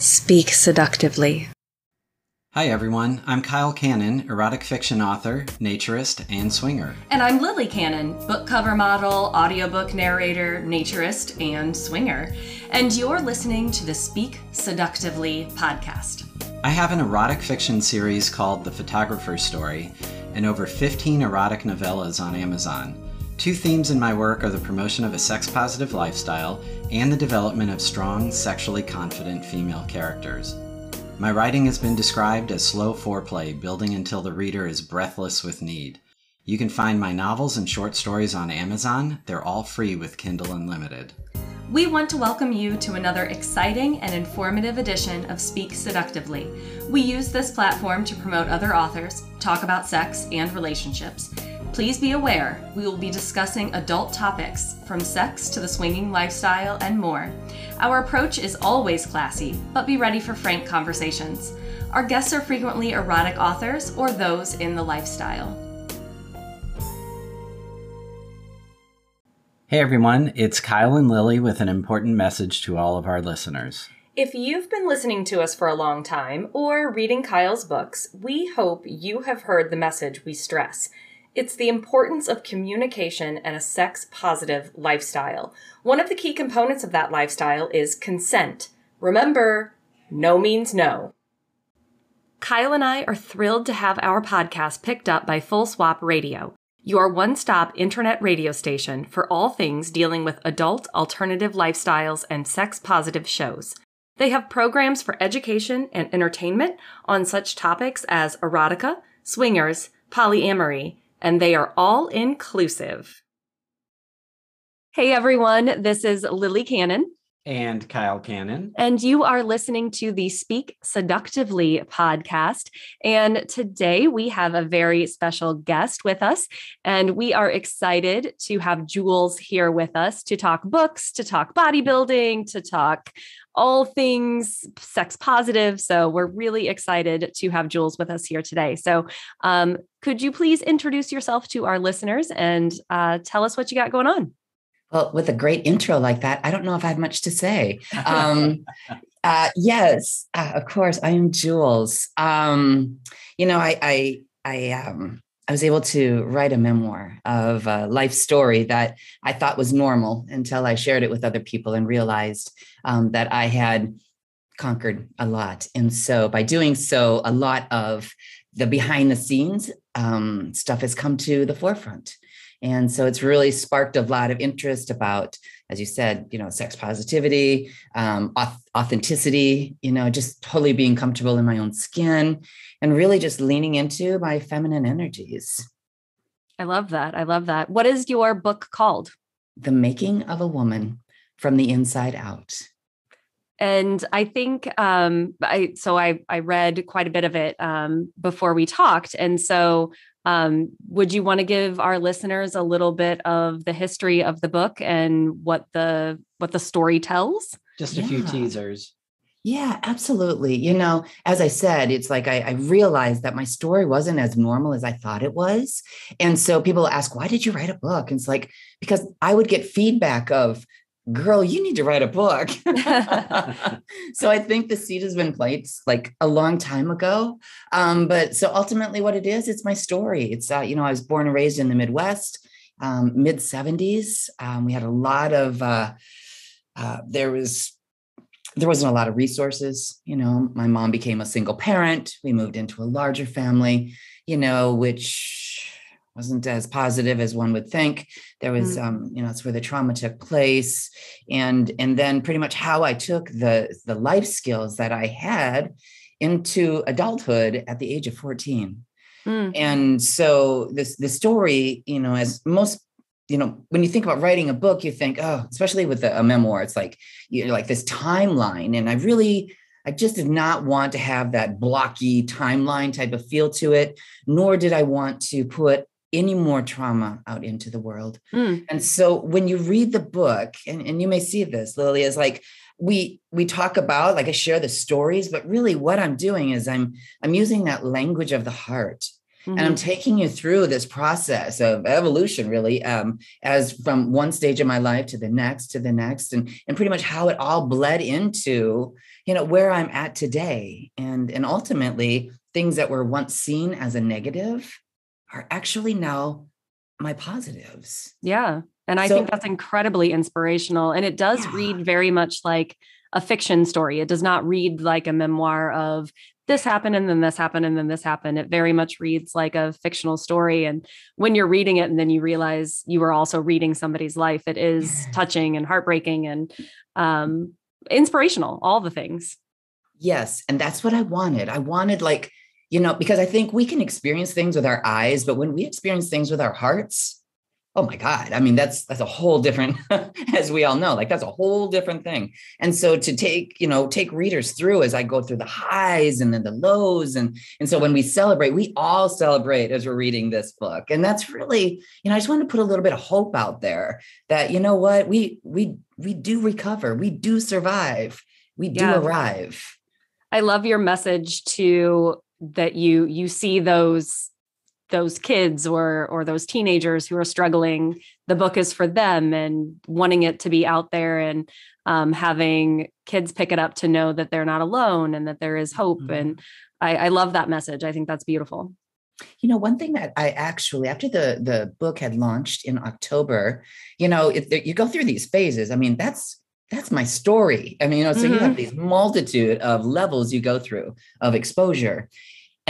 Speak seductively. Hi, everyone. I'm Kyle Cannon, erotic fiction author, naturist, and swinger. And I'm Lily Cannon, book cover model, audiobook narrator, naturist, and swinger. And you're listening to the Speak Seductively podcast. I have an erotic fiction series called The Photographer's Story and over 15 erotic novellas on Amazon. Two themes in my work are the promotion of a sex positive lifestyle and the development of strong, sexually confident female characters. My writing has been described as slow foreplay, building until the reader is breathless with need. You can find my novels and short stories on Amazon. They're all free with Kindle Unlimited. We want to welcome you to another exciting and informative edition of Speak Seductively. We use this platform to promote other authors, talk about sex and relationships, Please be aware, we will be discussing adult topics from sex to the swinging lifestyle and more. Our approach is always classy, but be ready for frank conversations. Our guests are frequently erotic authors or those in the lifestyle. Hey everyone, it's Kyle and Lily with an important message to all of our listeners. If you've been listening to us for a long time or reading Kyle's books, we hope you have heard the message we stress. It's the importance of communication and a sex positive lifestyle. One of the key components of that lifestyle is consent. Remember, no means no. Kyle and I are thrilled to have our podcast picked up by Full Swap Radio, your one stop internet radio station for all things dealing with adult alternative lifestyles and sex positive shows. They have programs for education and entertainment on such topics as erotica, swingers, polyamory, and they are all inclusive. Hey everyone, this is Lily Cannon. And Kyle Cannon. And you are listening to the Speak Seductively podcast. And today we have a very special guest with us. And we are excited to have Jewels here with us to talk books, to talk bodybuilding, to talk all things sex positive. So we're really excited to have Jewels with us here today. So, um, could you please introduce yourself to our listeners and uh, tell us what you got going on? Well, with a great intro like that, I don't know if I have much to say. Um, uh, yes, uh, of course, I am Jewels. Um, you know, I, I, I, um, I was able to write a memoir of a life story that I thought was normal until I shared it with other people and realized um, that I had conquered a lot. And so by doing so, a lot of the behind the scenes um, stuff has come to the forefront. And so it's really sparked a lot of interest about, as you said, you know, sex positivity, um, authenticity, you know, just totally being comfortable in my own skin and really just leaning into my feminine energies. I love that. I love that. What is your book called? The Making of a Woman from the Inside Out and I think um, I so I I read quite a bit of it um, before we talked, and so um, would you want to give our listeners a little bit of the history of the book and what the what the story tells? Just a yeah. few teasers. Yeah, absolutely. You know, as I said, it's like I, I, realized that my story wasn't as normal as I thought it was. And so people ask, why did you write a book? And it's like, because I would get feedback of, girl, you need to write a book. so I think the seed has been planted like a long time ago. Um, but so ultimately, what it is, it's my story. It's, uh, you know, I was born and raised in the Midwest, um, mid 70s. Um, we had a lot of, uh, uh, there was, there wasn't a lot of resources. You know, my mom became a single parent. We moved into a larger family, you know, which wasn't as positive as one would think there was mm. um, you know it's where the trauma took place and and then pretty much how i took the the life skills that i had into adulthood at the age of 14 mm. and so this the story you know as most you know when you think about writing a book you think oh especially with a, a memoir it's like you know like this timeline and i really I just did not want to have that blocky timeline type of feel to it, nor did I want to put any more trauma out into the world. Mm. And so when you read the book, and, and you may see this, Lily, is like we we talk about, like I share the stories, but really what I'm doing is I'm I'm using that language of the heart Mm-hmm. And I'm mm-hmm. taking you through this process of evolution, really, um, as from one stage of my life to the next, to the next, and and pretty much how it all bled into, you know, where I'm at today, and and ultimately things that were once seen as a negative are actually now my positives. Yeah, and I so, think that's incredibly inspirational, and it does yeah. read very much like a fiction story. It does not read like a memoir of this happened and then this happened and then this happened. It very much reads like a fictional story. And when you're reading it and then you realize you are also reading somebody's life, it is touching and heartbreaking and um, inspirational, all the things. Yes. And that's what I wanted. I wanted, like, you know, because I think we can experience things with our eyes, but when we experience things with our hearts, oh my god i mean that's that's a whole different as we all know like that's a whole different thing. And so to take you know take readers through as i go through the highs and then the lows and and so when we celebrate we all celebrate as we're reading this book. And that's really you know i just want to put a little bit of hope out there that you know what we we we do recover we do survive we do yeah. arrive. I love your message to that you you see those those kids or or those teenagers who are struggling the book is for them and wanting it to be out there and um, having kids pick it up to know that they're not alone and that there is hope. Mm-hmm. and I, I love that message. I think that's beautiful. You know one thing that i actually after the the book had launched in october you know if you go through these phases. I mean that's that's my story i mean you know so mm-hmm. you have mm-hmm. these multitude of levels you go through of exposure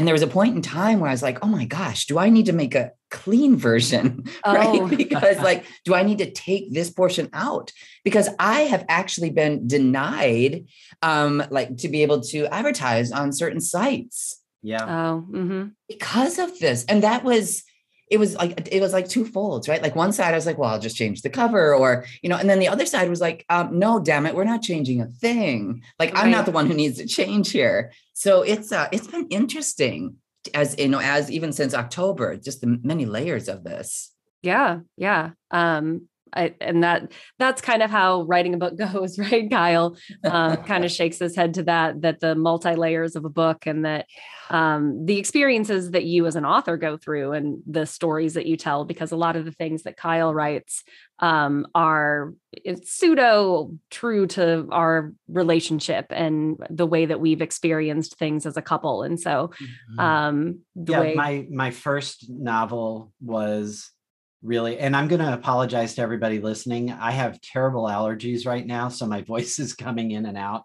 and there was a point in time where I was like, oh my gosh, do I need to make a clean version? right? Oh. because, like, do I need to take this portion out? Because I have actually been denied, um, like, to be able to advertise on certain sites. Yeah. Oh, mm-hmm. because of this. And that was, it was like it was like two folds, right? Like one side I was like, well, I'll just change the cover, or you know, and then the other side was like, um, no, damn it, we're not changing a thing. Like right. I'm not the one who needs to change here. So it's uh it's been interesting as you know, as even since October, just the many layers of this. Yeah, yeah. Um, I, and that that's kind of how writing a book goes, right? Kyle um, kind of shakes his head to that that the multi layers of a book and that um, the experiences that you as an author go through and the stories that you tell, because a lot of the things that Kyle writes um, are pseudo true to our relationship and the way that we've experienced things as a couple. And so, mm-hmm. um, yeah, way my my first novel was really and i'm going to apologize to everybody listening i have terrible allergies right now so my voice is coming in and out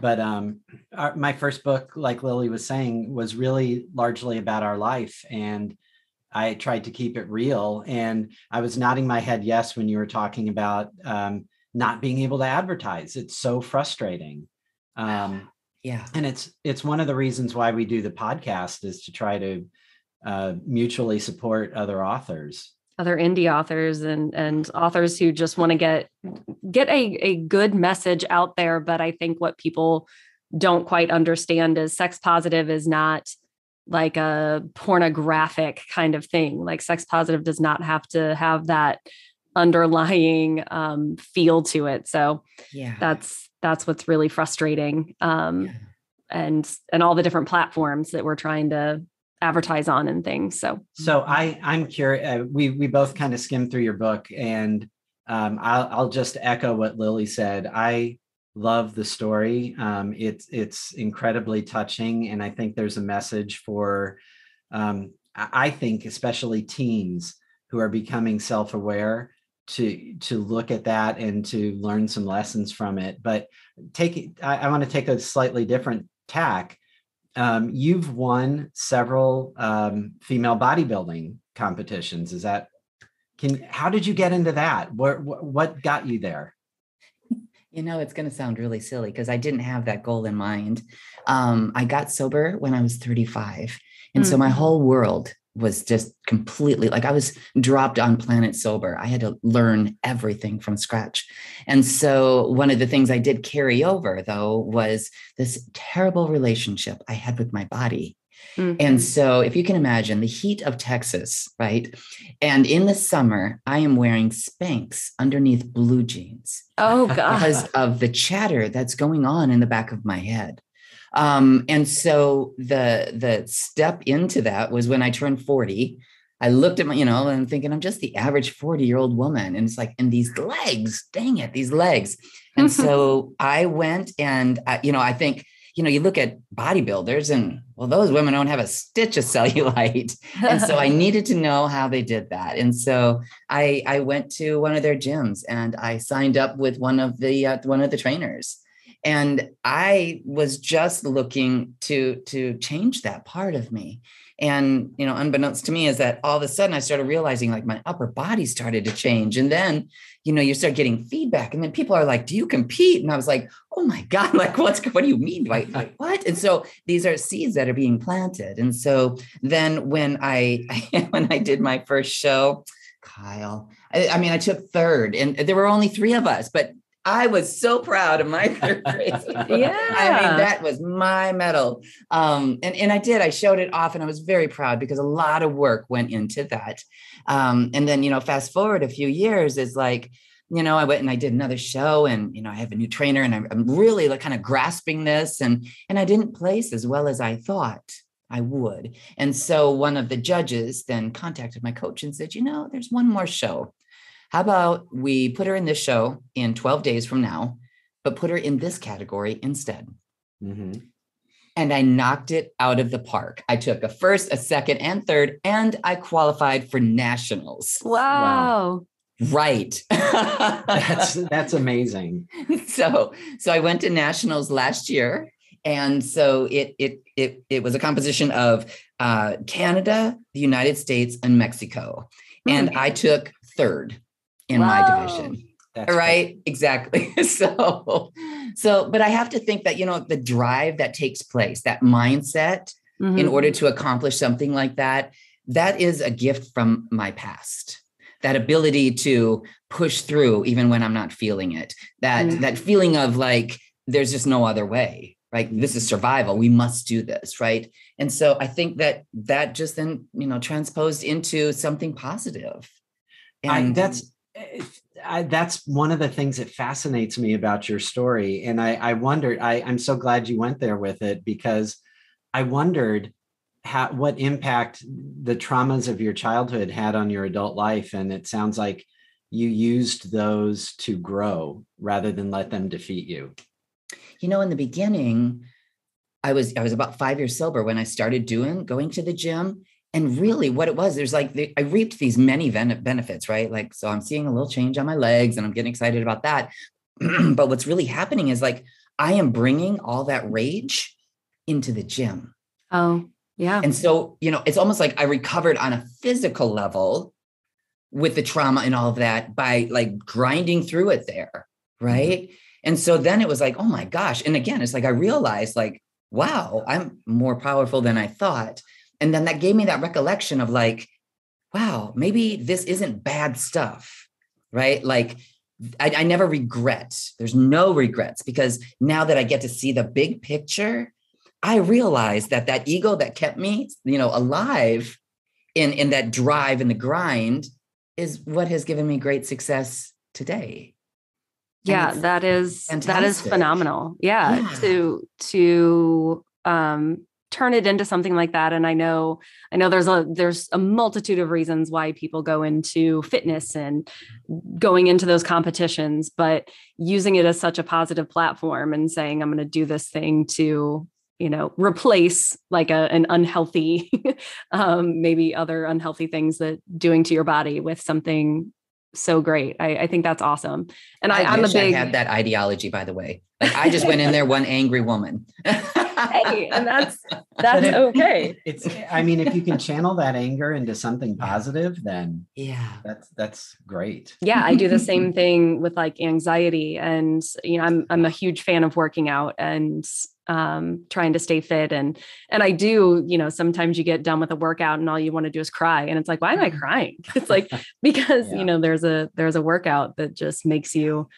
but um our, my first book like lily was saying was really largely about our life and i tried to keep it real and i was nodding my head yes when you were talking about um, not being able to advertise. It's so frustrating. Um, yeah. and it's it's one of the reasons why we do the podcast is to try to uh, mutually support other authors other indie authors and and authors who just want to get get a, a good message out there but i think what people don't quite understand is sex positive is not like a pornographic kind of thing. Like sex positive does not have to have that underlying um, feel to it. So yeah. that's that's what's really frustrating um, yeah. and and all the different platforms that we're trying to advertise on and things. So, so I I'm curious. Uh, we we both kind of skimmed through your book, and um, I'll I'll just echo what Lily said. I love the story. Um, it's it's incredibly touching, and I think there's a message for. Um, I think especially teens who are becoming self-aware to to look at that and to learn some lessons from it. But take I, I want to take a slightly different tack um, you've won several um, female bodybuilding competitions. Is that can? How did you get into that? What what got you there? You know, it's going to sound really silly because I didn't have that goal in mind. Um, I got sober when I was 35. And mm-hmm. so my mm. whole world was just completely like I was dropped on planet sober. I had to learn everything from scratch. And so one of the things I did carry over though was this terrible relationship I had with my body. Mm-hmm. And so if you can imagine the heat of Texas, right? And in the summer, I am wearing Spanx underneath blue jeans. Oh god. Because of the chatter that's going on in the back of my head. Um, and so the the step into that was when I turned 40. I looked at my, you know, and I'm thinking I'm just the average 40 year old woman. And it's like, and these legs, dang it, these legs. And so I went and, uh, you know, I think, you know, you look at bodybuilders and well, those women don't have a stitch of cellulite. and so I needed to know how they did that. And so I, I went to one of their gyms and I signed up with one of the, uh, one of the trainers and i was just looking to to change that part of me. And you know unbeknownst to me is that all of a sudden i started realizing like my upper body started to change. And then you know you start getting feedback and then people are like do you compete? And i was like oh my god like what's what do you mean? Like, like what? And so these are seeds that are being planted. And so then when i when i did my first show kyle I, I mean i took third and there were only three of us but I was so proud of my third place. yeah. I mean, that was my medal. Um, and, and I did, I showed it off and I was very proud because a lot of work went into that. Um, and then, you know, fast forward a few years is like, you know, I went and I did another show and, you know, I have a new trainer and I'm, I'm really like kind of grasping this and, and I didn't place as well as I thought. I would. And so one of the judges then contacted my coach and said, you know, there's one more show how about we put her in this show in 12 days from now, but put her in this category instead? Mm-hmm. And I knocked it out of the park. I took a first, a second, and third, and I qualified for nationals. Wow. wow. Right. that's that's amazing. So so I went to nationals last year. And so it it it it was a composition of uh, Canada, the United States, and Mexico. Mm. And I took third in wow. my division. That's right cool. exactly so so but i have to think that you know the drive that takes place that mindset mm-hmm. in order to accomplish something like that that is a gift from my past that ability to push through even when i'm not feeling it that mm-hmm. that feeling of like there's just no other way right this is survival we must do this right and so i think that that just then you know transposed into something positive. positive and I, that's Eh, I, that's one of the things that fascinates me about your story. And I, I wondered, I, I'm so glad you went there with it because I wondered how, what impact the traumas of your childhood had on your adult life. And it sounds like you used those to grow rather than let them defeat you. You know, in the beginning, I was I was about five years sober when I started doing going to the gym and really what it was there's like the, i reaped these many benefits right? Like so i'm seeing a little change on my legs and i'm getting excited about that. But what's really happening is like i am bringing all that rage into the gym. Oh yeah. And so you know it's almost like i recovered on a physical level with the trauma and all of that by like grinding through it there mm-hmm. right? And so then it was like oh my gosh. And again it's like i realized like wow i'm more powerful than i thought and then that gave me that recollection of like, wow, maybe this isn't bad stuff, right? Like, I, I never regret. There's no regrets because now that I get to see the big picture, I realize that that ego that kept me, you know, alive in in that drive and the grind is what has given me great success today. Yeah, that is fantastic. that is phenomenal. Yeah, yeah, to to um turn it into something like that and i know i know there's a there's a multitude of reasons why people go into fitness and going into those competitions but using it as such a positive platform and saying i'm going to do this thing to you know replace like a, an unhealthy um, maybe other unhealthy things that doing to your body with something so great. I, I think that's awesome. And I, I am a big I had that ideology by the way. Like I just went in there one angry woman. hey, and that's that's it, okay. It's I mean, if you can channel that anger into something positive, then yeah, that's that's great. Yeah, I do the same thing with like anxiety, and you know, I'm I'm a huge fan of working out and um, trying to stay fit and and I do, you know, sometimes you get done with a workout and all you want to do is cry, and it's like, why am I crying? It's like because yeah. you know there's a there's a workout that just makes you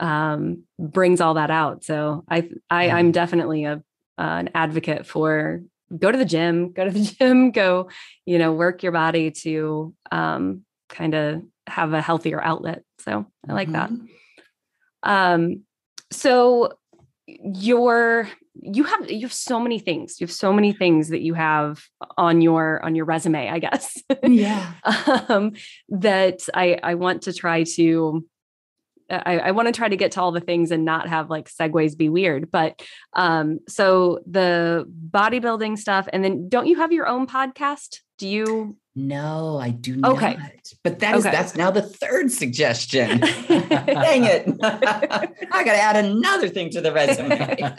um, brings all that out. So I, I I'm definitely a uh, an advocate for go to the gym, go to the gym, go, you know, work your body to um, kind of have a healthier outlet. So I like mm-hmm. that. Um, so your you have you have so many things you have so many things that you have on your on your resume i guess Yeah. um, that i i want to try to I, I want to try to get to all the things and not have like segues be weird. But um, so the bodybuilding stuff, and then don't you have your own podcast? Do you? No, I do Okay. not. But that is Okay. that's now the third suggestion. Dang it. I gotta add another thing to the resume.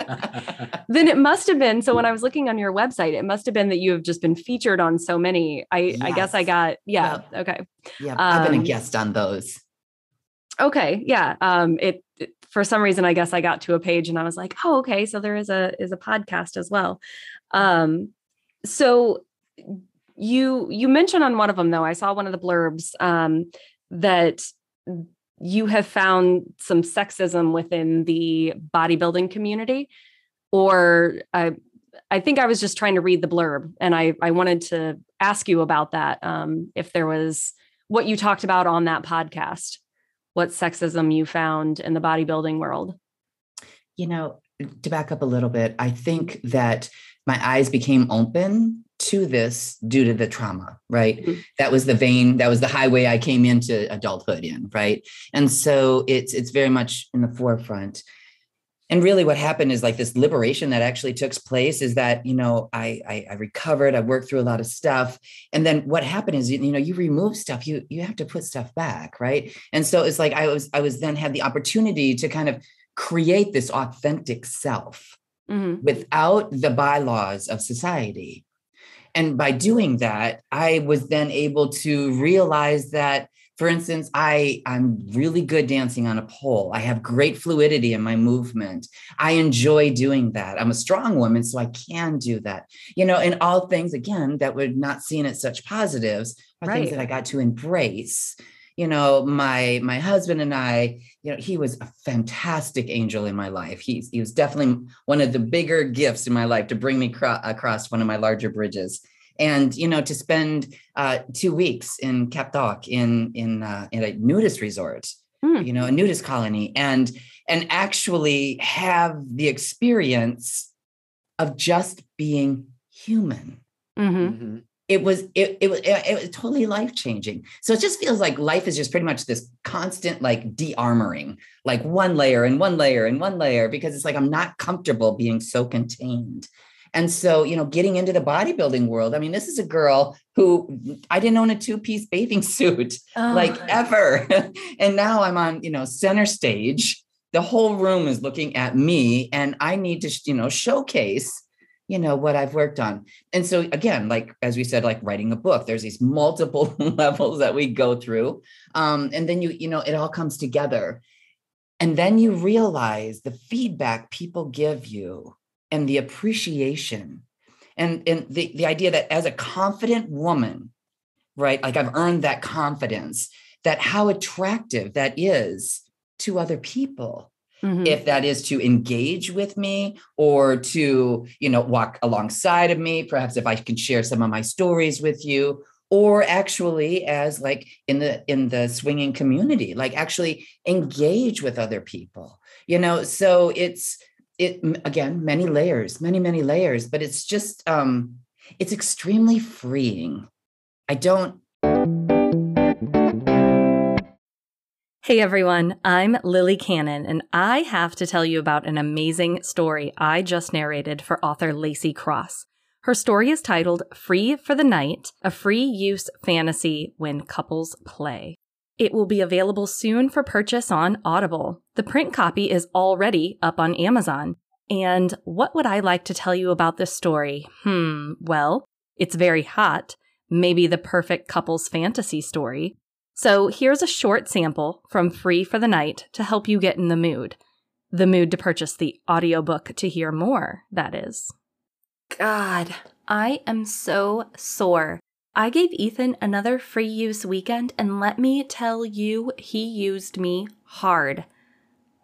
Then it must have been. So when I was looking on your website, it must have been that you have just been featured on so many. I I guess I got yeah. Okay. yeah, I've been Um, a guest on those. Okay. Yeah. Um. It, it for some reason I guess I got to a page and I was like, oh, okay. So there is a is a podcast as well. Um. So you you mentioned on one of them though. I saw one of the blurbs um that you have found some sexism within the bodybuilding community or I I think I was just trying to read the blurb and I I wanted to ask you about that um if there was what you talked about on that podcast what sexism you found in the bodybuilding world You know, to back up a little bit, I think that my eyes became open to this due to the trauma, right? Mhm. That was the vein, that was the highway I came into adulthood in, right? And so it's it's very much in the forefront. And really what happened is like this liberation that actually took place is that, you know, I, I I recovered, I worked through a lot of stuff. And then what happened is, you know, you remove stuff, you you have to put stuff back, right? And so it's like I was I was then had the opportunity to kind of create this authentic self Mhm. without the bylaws of society. And by doing that, I was then able to realize that, for instance, I, I'm really good dancing on a pole. I have great fluidity in my movement. I enjoy doing that. I'm a strong woman, so I can do that. You know, and all things again that we're not seen as such positives are things that I got to embrace. You know, my my husband and I, you know, he was a fantastic angel in my life. He's he was definitely one of the bigger gifts in my life to bring me cro- across one of my larger bridges and you know to spend uh, two weeks in Cap d'Agde in in uh, in a nudist resort Hmm. you know a nudist colony and and actually have the experience of just being human Mhm. Mhm. it was it, it was it was totally life changing so it just feels like life is just pretty much this constant like de-armoring like one layer and one layer and one layer because it's like i'm not comfortable being so contained and so you know getting into the bodybuilding world i mean this is a girl who i didn't own a two-piece bathing suit like Oh. ever. And now i'm on you know center stage. The whole room is looking at me and i need to you know showcase you know what i've worked on. And so again like as we said like writing a book there's these multiple levels that we go through. Um, and then you you know it all comes together. And then you realize the feedback people give you and the appreciation and and the, the idea that as a confident woman right like i've earned that confidence that how attractive that is to other people Mhm. if that is to engage with me or to you know walk alongside of me perhaps if i can share some of my stories with you or actually as like in the in the swinging community like actually engage with other people you know so it's it again many layers many many layers but it's just um it's extremely freeing i don't Hey everyone, I'm Lily Cannon, and I have to tell you about an amazing story I just narrated for author Lacey Cross. Her story is titled Free for the Night, a free use fantasy when couples play. It will be available soon for purchase on Audible. The print copy is already up on Amazon. And what would I like to tell you about this story? Hmm, well, it's very hot. Maybe the perfect couples fantasy story. So here's a short sample from Free for the Night to help you get in the mood. The mood to purchase the audiobook to hear more, that is. God, I am so sore. I gave Ethan another free use weekend, and let me tell you, he used me hard.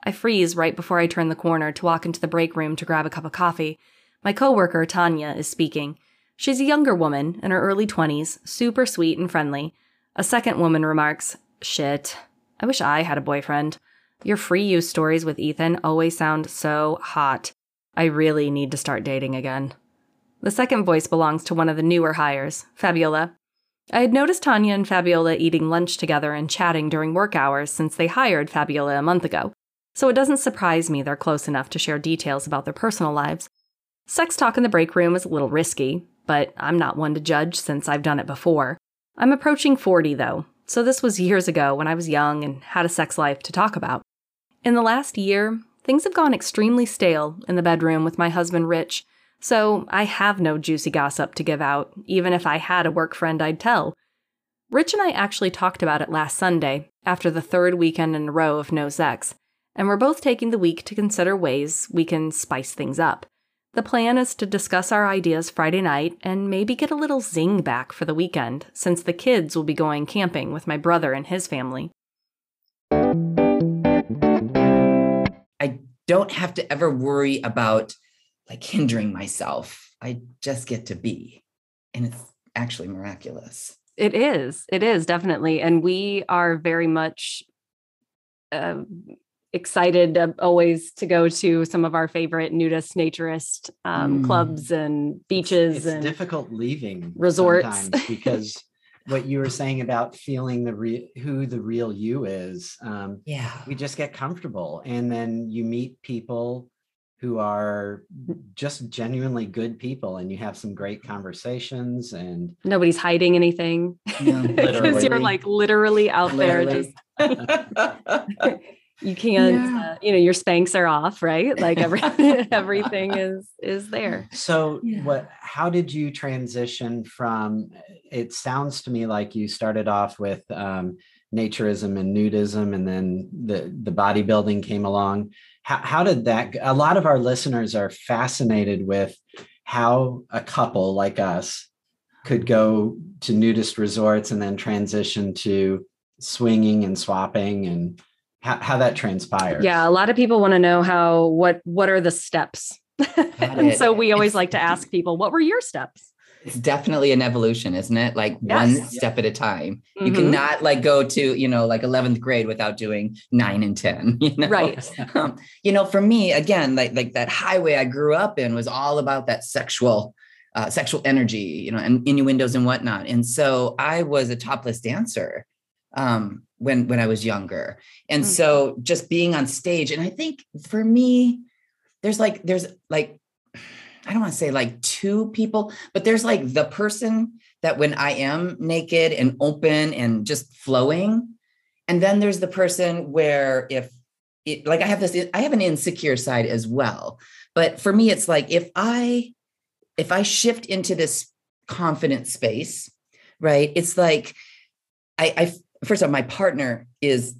I freeze right before I turn the corner to walk into the break room to grab a cup of coffee. My coworker, Tanya, is speaking. She's a younger woman in her early 20s, super sweet and friendly. A second woman remarks, Shit, I wish I had a boyfriend. Your free use stories with Ethan always sound so hot. I really need to start dating again. The second voice belongs to one of the newer hires, Fabiola. I had noticed Tanya and Fabiola eating lunch together and chatting during work hours since they hired Fabiola a month ago, so it doesn't surprise me they're close enough to share details about their personal lives. Sex talk in the break room is a little risky, but I'm not one to judge since I've done it before. I'm approaching 40 though, so this was years ago when I was young and had a sex life to talk about. In the last year, things have gone extremely stale in the bedroom with my husband Rich, so I have no juicy gossip to give out, even if I had a work friend I'd tell. Rich and I actually talked about it last Sunday, after the third weekend in a row of no sex, and we're both taking the week to consider ways we can spice things up. The plan is to discuss our ideas Friday night and maybe get a little zing back for the weekend, since the kids will be going camping with my brother and his family. I don't have to ever worry about like hindering myself. I just get to be. And it's actually miraculous. It is. It is definitely. And we are very much uh, excited uh, always to go to some of our favorite nudist naturist um, mm. clubs and beaches it's, it's and difficult leaving resorts because what you were saying about feeling the real who the real you is um, yeah we just get comfortable and then you meet people who are just genuinely good people and you have some great conversations and nobody's hiding anything because you're like literally out literally. there just you can't yeah. uh, you know your Spanx are off right like every, everything is is there so yeah. what how did you transition from it sounds to me like you started off with um, naturism and nudism and then the the bodybuilding came along how, how did that a lot of our listeners are fascinated with how a couple like us could go to nudist resorts and then transition to swinging and swapping and how, how that transpires yeah a lot of people want to know how what what are the steps? And so we always like to ask people what were your steps? It's definitely an evolution isn't it? Like yes. one step at a time. Mm-hmm. you cannot like go to you know like 11th grade without doing 9 and 10 you know? right. Um, you know for me again like like that highway i grew up in was all about that sexual uh, sexual energy you know and innuendos and whatnot. And so i was a topless dancer. Um when when i was younger and mm-hmm. so just being on stage and i think for me there's like there's like I don't want to say like two people, but there's like the person that when I am naked and open and just flowing. And then there's the person where if it, like I have this, I have an insecure side as well. But for me, it's like if I, if I shift into this confident space, right? It's like I, I first of all, my partner is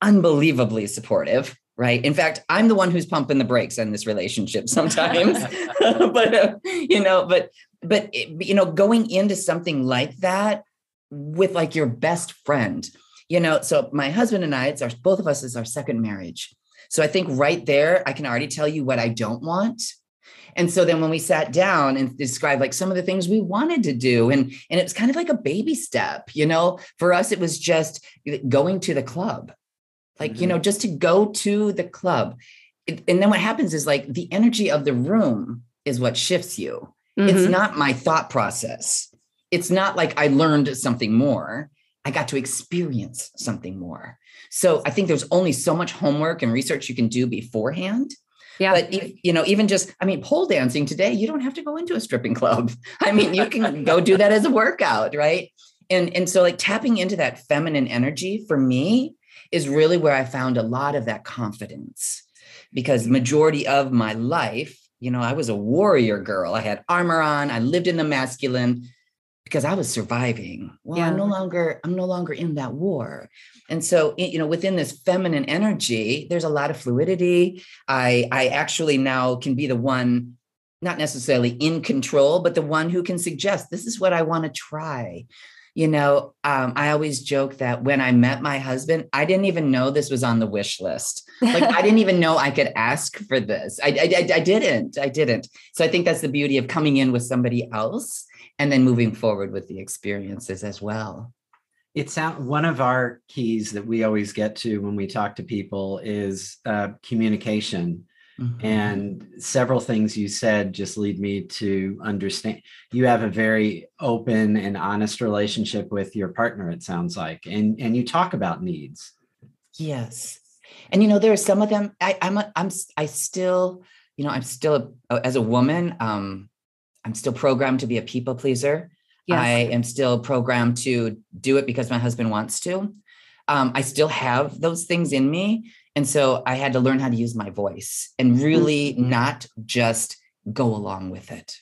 unbelievably supportive right? In fact i'm the one who's pumping the brakes in this relationship sometimes. But uh, you know but but you know going into something like that with like your best friend you know so my husband and i it's our both of us is our second marriage. So i think right there i can already tell you what i don't want and so then when we sat down and described like some of the things we wanted to do and and it was kind of like a baby step you know? For us it was just going to the club. Like mm-hmm. you know just to go to the club. It, and then what happens is like the energy of the room is what shifts you. Mm-hmm. it's not my thought process. It's not like i learned something more. I got to experience something more. So i think there's only so much homework and research you can do beforehand yeah. But if, you know, even just, I mean, pole dancing today, you don't have to go into a stripping club. I mean, you can go do that as a workout, right? And and so like tapping into that feminine energy for me is really where I found a lot of that confidence because majority of my life, you know, I was a warrior girl. I had armor on, I lived in the masculine because I was surviving. Well, yeah. I'm no longer I'm no longer in that war. And so, you know, within this feminine energy, there's a lot of fluidity. I I actually now can be the one not necessarily in control, but the one who can suggest this is what I want to try you know, um, I always joke that when I met my husband, I didn't even know this was on the wish list. Like I didn't even know I could ask for this. I, I, I didn't. I didn't. So I think that's the beauty of coming in with somebody else and then moving forward with the experiences as well. it's one of our keys that we always get to when we talk to people is uh, communication mm-hmm. and several things you said just lead me to understand you have a very open and honest relationship with your partner it sounds like and and you talk about needs yes and you know there are some of them i i'm a, i'm i still you know i'm still a, as a woman um i'm still programmed to be a people pleaser Yes. I am still programmed to do it because my husband wants to. Um, I still have those things in me. And so I had to learn how to use my voice and really mm-hmm. not just go along with it.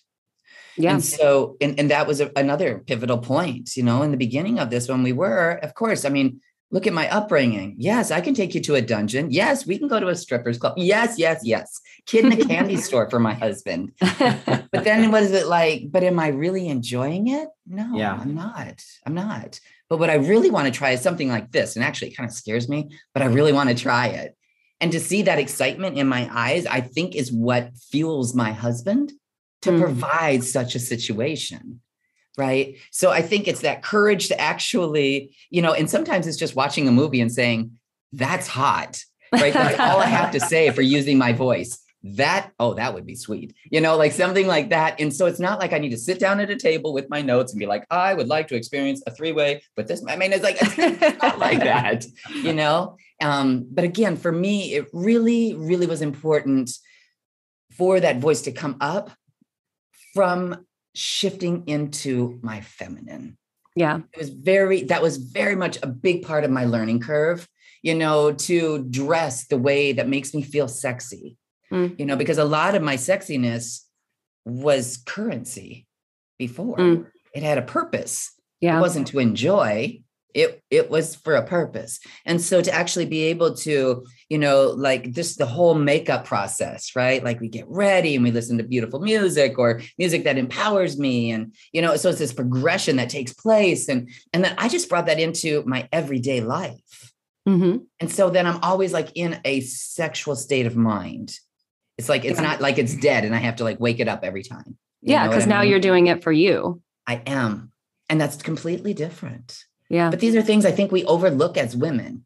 Yeah. And so, and, and that was a, another pivotal point, you know, in the beginning of this when we were, of course, I mean, look at my upbringing. Yes, I can take you to a dungeon. Yes, we can go to a strippers club. Yes, yes, yes. Kid in a candy store for my husband. but then was it like, but am I really enjoying it? No, yeah. I'm not. I'm not. But what I really want to try is something like this. And actually, it kind of scares me, but I really want to try it. And to see that excitement in my eyes, I think is what fuels my husband to mm. provide such a situation right? So i think it's that courage to actually you know and sometimes it's just watching a movie and saying that's hot right? That's all i have to say for using my voice that oh that would be sweet you know like something like that. And so it's not like i need to sit down at a table with my notes and be like i would like to experience a three-way but this i mean it's like it's not like that you know? Um but again for me it really really was important for that voice to come up from shifting into my feminine. Yeah. It was very, that was very much a big part of my learning curve, you know, to dress the way that makes me feel sexy, mm. you know, because a lot of my sexiness was currency before. Mm. It had a purpose. Yeah. It wasn't to enjoy, it it was for a purpose. And so to actually be able to you know like just the whole makeup process right? Like we get ready and we listen to beautiful music or music that empowers me and you know so it's this progression that takes place. And and then i just brought that into my everyday life. Mm-hmm. and so then i'm always like in a sexual state of mind. It's like it's not like it's dead and i have to like wake it up every time. Yeah because now mean? you're doing it for you. I am. And that's completely different yeah. But these are things I think we overlook as women.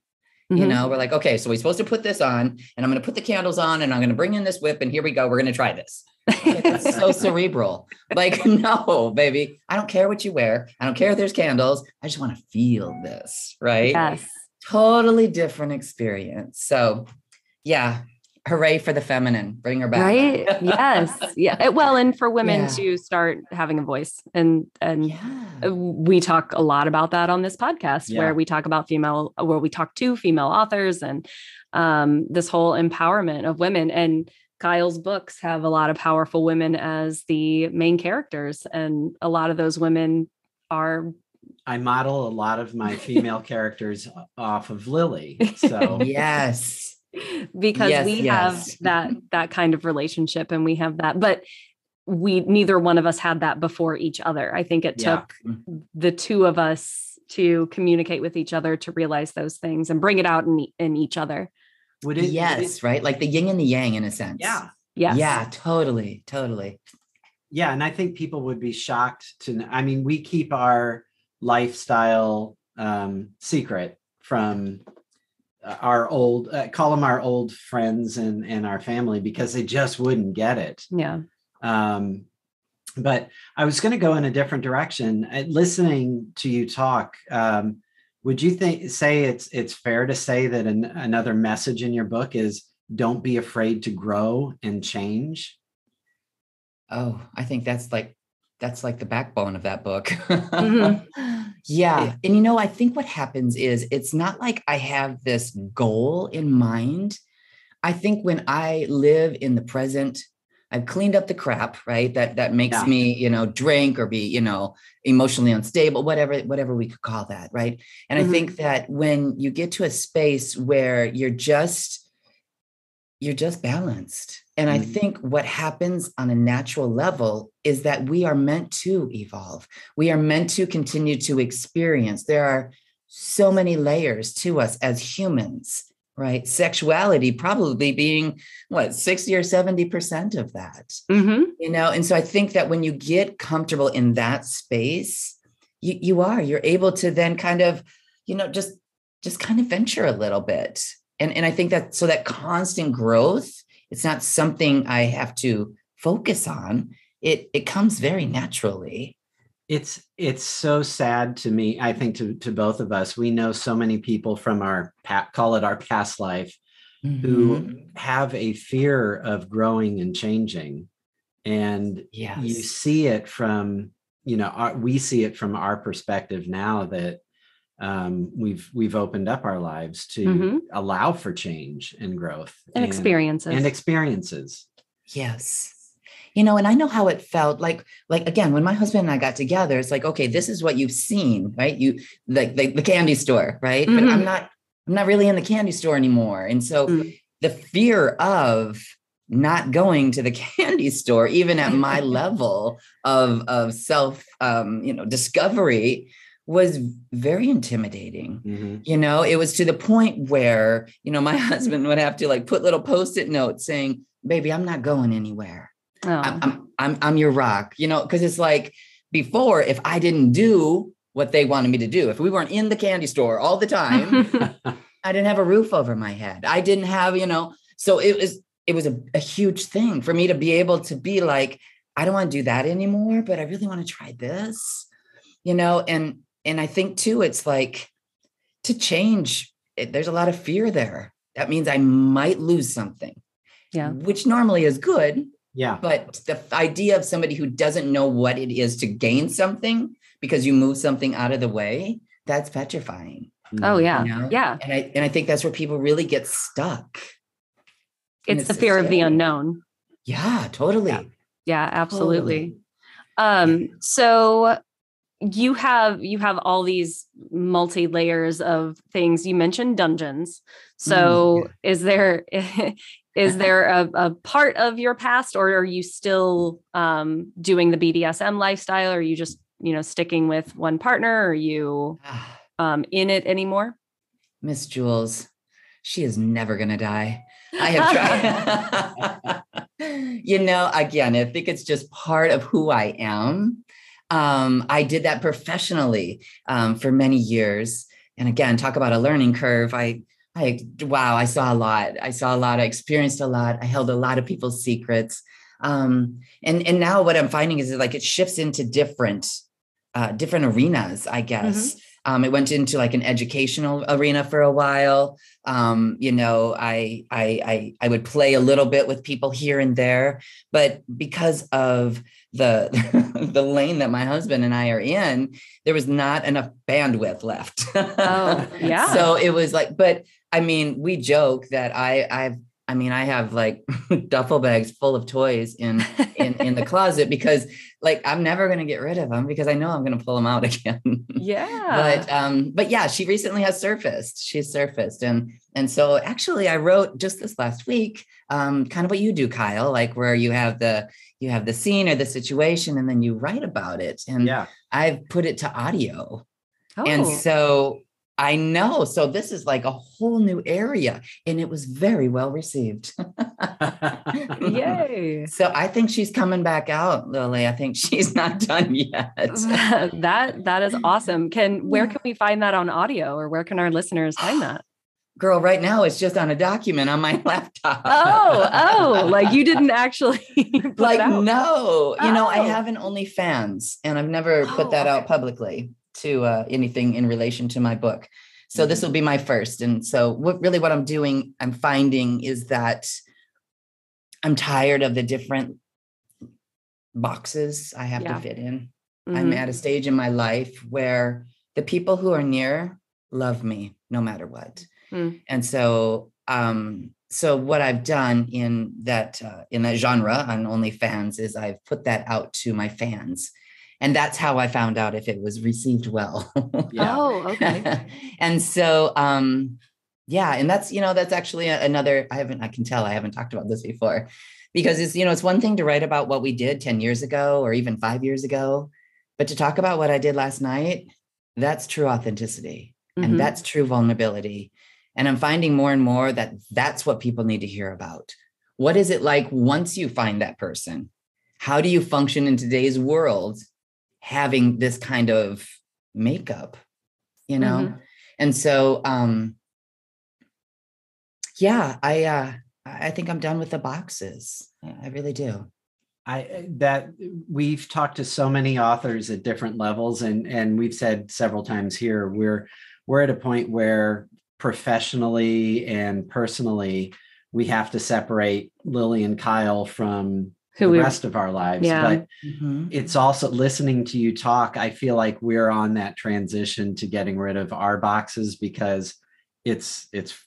Mm-hmm. You know, we're like, okay, so we're supposed to put this on, and I'm going to put the candles on, and I'm going to bring in this whip, and here we go. We're going to try this. It's so cerebral. Like, no, baby, I don't care what you wear. I don't care if there's candles. I just want to feel this, right? Yes. Totally different experience. So, yeah, hooray for the feminine bring her back right yes yeah well and for women yeah. to start having a voice and and yeah. Uh, we talk a lot about that on this podcast yeah. where we talk about female where we talk to female authors and um, this whole empowerment of women and Kyle's books have a lot of powerful women as the main characters and a lot of those women are I model a lot of my female characters off of Lily. So yes because yes, we yes. have that that kind of relationship and we have that but we neither one of us had that before each other. I think it yeah. took the two of us to communicate with each other to realize those things and bring it out in, in each other. Would it yes would it, right? Like the yin and the yang in a sense. Yeah. Yeah yeah totally totally. Yeah and i think people would be shocked to i mean we keep our lifestyle um secret from our old uh, call them our old friends and and our family because they just wouldn't get it. Yeah um but i was going to go in a different direction uh, listening to you talk um would you think say it's it's fair to say that an, another message in your book is don't be afraid to grow and change oh i think that's like that's like the backbone of that book mm-hmm. Yeah. And you know, I think what happens is it's not like I have this goal in mind. I think when I live in the present, I've cleaned up the crap, right? That that makes yeah. me, you know, drink or be, you know, emotionally unstable, whatever, whatever we could call that, right? And mm-hmm. I think that when you get to a space where you're just you're just balanced. And mm-hmm. I think what happens on a natural level is that we are meant to evolve. We are meant to continue to experience. There are so many layers to us as humans, right? Sexuality probably being what, 60 or 70% of that, mm-hmm. you know? And so I think that when you get comfortable in that space, you, you are you're able to then kind of you know just just kind of venture a little bit and and i think that so that constant growth it's not something i have to focus on it it comes very naturally it's it's so sad to me i think to to both of us we know so many people from our call it our past life mm-hmm. who have a fear of growing and changing and yes. you see it from you know our, we see it from our perspective now that um, we've we've opened up our lives to mm-hmm. allow for change and growth and, and experiences and experiences yes you know and i know how it felt like like again when my husband and i got together it's like okay this is what you've seen right you like the, the, candy store right mm-hmm. but i'm mm-hmm. not i'm not really in the candy store anymore and so mm-hmm. the fear of not going to the candy store even at my level of of self um you know discovery was very intimidating mm-hmm. you know it was to the point where you know my husband would have to like put little post-it notes saying baby i'm not going anywhere oh. I'm, I'm, I'm i'm your rock you know because it's like before if i didn't do what they wanted me to do if we weren't in the candy store all the time i didn't have a roof over my head. I didn't have you know so it was it was a, a huge thing for me to be able to be like i don't want to do that anymore but i really want to try this you know and and i think too it's like to change it, there's a lot of fear there. That means i might lose something yeah. which normally is good yeah. But the idea of somebody who doesn't know what it is to gain something because you move something out of the way that's petrifying. Oh yeah. You know? yeah. And i and i think that's where people really get stuck. It's, it's the fear of the unknown. Yeah totally. Yeah, yeah absolutely. Totally. um so you have you have all these multi layers of things. You mentioned dungeons. So mm, yeah. is there is there a, a, part of your past or are you still um, doing the bdsm lifestyle? Or are you just you know sticking with one partner? Or are you um, in it anymore? Miss Jewels she is never gonna die. I have tried. You know again i think it's just part of who i am. Um, I did that professionally um, for many years. And again, talk about a learning curve. I, I, wow, I saw a lot. I saw a lot. I experienced a lot. I held a lot of people's secrets. Um, and and now what I'm finding is like it shifts into different, uh, different arenas. I guess. Mm-hmm. Um, it went into like an educational arena for a while. Um, you know, I, I I I would play a little bit with people here and there, but because of the the lane that my husband and I are in, there was not enough bandwidth left. oh, yeah. So it was like, but I mean, we joke that I I've I mean, I have like duffel bags full of toys in in in the closet because like I'm never going to get rid of them because I know I'm going to pull them out again. Yeah. but um but yeah, she recently has surfaced. She's surfaced and and so actually I wrote just this last week um kind of what you do Kyle, like where you have the you have the scene or the situation and then you write about it and yeah. I've put it to audio. Oh. And so I know. So this is like a whole new area and it was very well received. Yay. So I think she's coming back out, Lily. I think she's not done yet. that that is awesome. Can where can we find that on audio or where can our listeners find that? Girl, right now it's just on a document on my laptop. Oh, oh, like you didn't actually like no. You know, I oh. have an OnlyFans and I've never put oh, that out publicly to uh, anything in relation to my book. So mm-hmm. this will be my first. And so what really what I'm doing, I'm finding is that I'm tired of the different boxes I have yeah. to fit in. Mm-hmm. I'm at a stage in my life where the people who are near love me no matter what. Mm. And so um so what I've done in that uh, in that genre on OnlyFans is I've put that out to my fans and that's how I found out if it was received well. Oh, okay. and so, um, yeah, and that's you know that's actually another. I haven't. I can tell I haven't talked about this before, because it's you know it's one thing to write about what we did ten years ago or even five years ago, but to talk about what I did last night, that's true authenticity mm-hmm. and that's true vulnerability. And I'm finding more and more that that's what people need to hear about. What is it like once you find that person? How do you function in today's world having this kind of makeup, you know? Mm-hmm. And so, um, yeah, I, uh, I think I'm done with the boxes. I really do. I that we've talked to so many authors at different levels and and we've said several times here we're we're at a point where professionally and personally we have to separate Lily and Kyle from Who the we, rest of our lives yeah. but mm-hmm. it's also listening to you talk I feel like we're on that transition to getting rid of our boxes because it's it's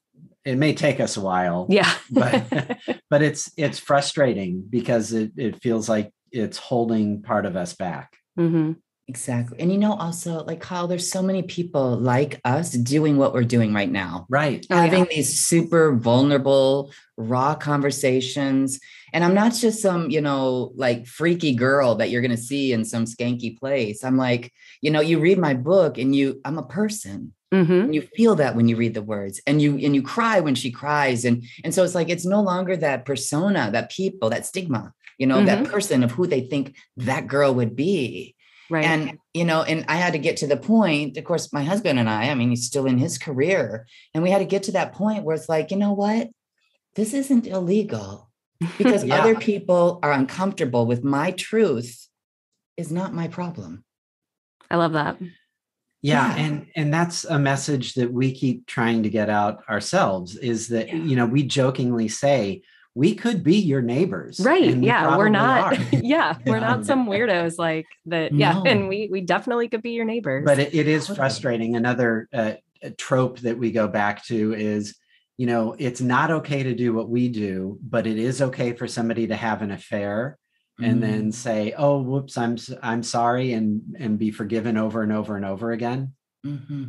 it may take us a while yeah but but it's it's frustrating because it, it feels like it's holding part of us back mm-hmm. Exactly and you know also like kyle there's so many people like us doing what we're doing right now right having yeah. these super vulnerable raw conversations and i'm not just some you know like freaky girl that you're going to see in some skanky place i'm like you know you read my book and you i'm a person Mm-hmm. And you feel that when you read the words and you and you cry when she cries. And and so it's like it's no longer that persona, that people, that stigma, you know, mm-hmm. that person of who they think that girl would be. Right. And you know, and I had to get to the point, of course, my husband and I, I mean, he's still in his career, and we had to get to that point where it's like, you know what? This isn't illegal because yeah. other people are uncomfortable with my truth is not my problem. I love that yeah, yeah, and and that's a message that we keep trying to get out ourselves is that yeah. you know we jokingly say we could be your neighbors right yeah we're not yeah we're not some weirdos like that yeah no. and we we definitely could be your neighbors but it, it is frustrating another uh, trope that we go back to is you know it's not okay to do what we do but it is okay for somebody to have an affair and then mm-hmm. say oh whoops i'm i'm sorry and and be forgiven over and over and over again mm-hmm.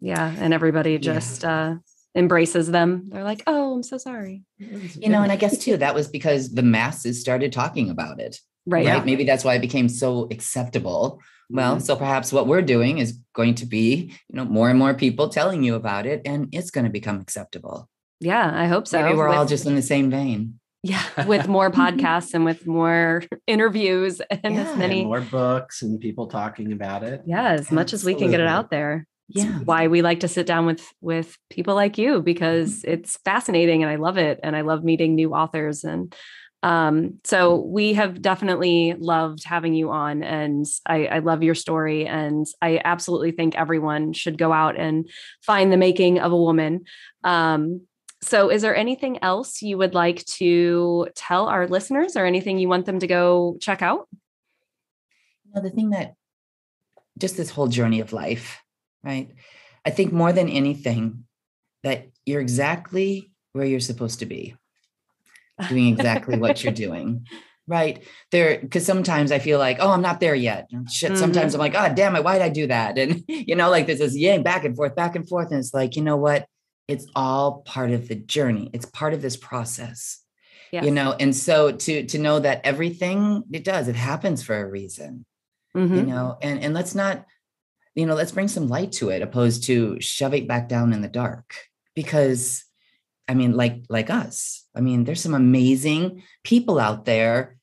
yeah and everybody just yeah. uh embraces them. They're like oh i'm so sorry. You know and i guess too that was because the masses started talking about it. Right, right? Yeah. maybe that's why it became so acceptable. Well mm-hmm. so perhaps what we're doing is going to be you know more and more people telling you about it and it's going to become acceptable. Yeah i hope so. Maybe we're With- all just in the same vein. Yeah with more podcasts and with more interviews and yeah, as many and more books and people talking about it. Yeah as Absolutely. much as we can get it out there yeah. why we like to sit down with with people like you because it's fascinating and i love it and i love meeting new authors and um, so we have definitely loved having you on and I, I love your story and i absolutely think everyone should go out and find the making of a woman. Um, so, is there anything else you would like to tell our listeners or anything you want them to go check out? You know, the thing that just this whole journey of life, right? I think more than anything, that you're exactly where you're supposed to be, doing exactly what you're doing. Right. There, because sometimes I feel like, oh, I'm not there yet. Shit. Mm-hmm. Sometimes I'm like, oh, damn it, why'd I do that? And, you know, like there's this yang back and forth, back and forth. And it's like, you know what? it's all part of the journey it's part of this process yes. you know and so to to know that everything it does it happens for a reason mm-hmm. you know and and let's not you know let's bring some light to it opposed to shove it back down in the dark because i mean like like us i mean there's some amazing people out there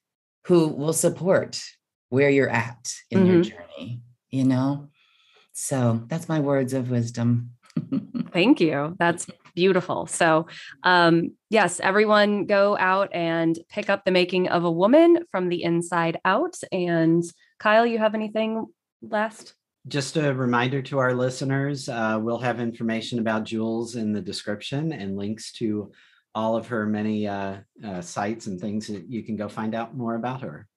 who will support where you're at in mm-hmm. your journey you know so that's my words of wisdom Thank you. That's beautiful. So, um, yes, everyone go out and pick up The Making of a Woman from the Inside Out. And Kyle, you have anything last? Just a reminder to our listeners uh, we'll have information about Jewels in the description and links to all of her many uh, uh, sites and things that you can go find out more about her.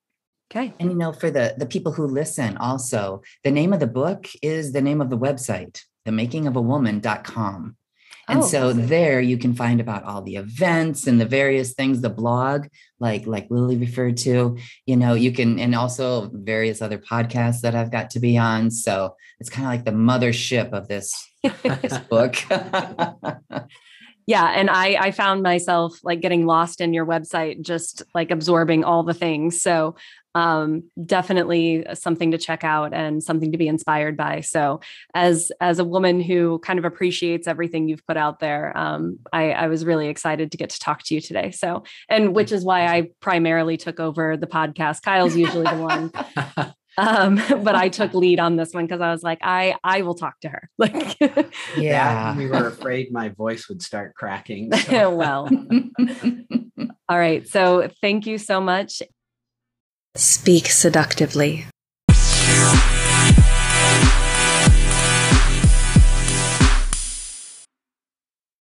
Okay. And you know, for the the people who listen, also the name of the book is the name of the website themakingofawoman.com. And oh, so there you can find about all the events and the various things, the blog, like like Lily referred to, you know, you can and also various other podcasts that I've got to be on. So it's kind of like the mothership of this, this book. yeah and i i found myself like getting lost in your website just like absorbing all the things so um, definitely something to check out and something to be inspired by. So, as as a woman who kind of appreciates everything you've put out there, um, I, I was really excited to get to talk to you today. So, and which is why I primarily took over the podcast. Kyle's usually the one Um, but I took lead on this one because I was like, I I will talk to her. Like, Yeah. we were afraid my voice would start cracking. so- well, all right. So thank you so much. Speak seductively.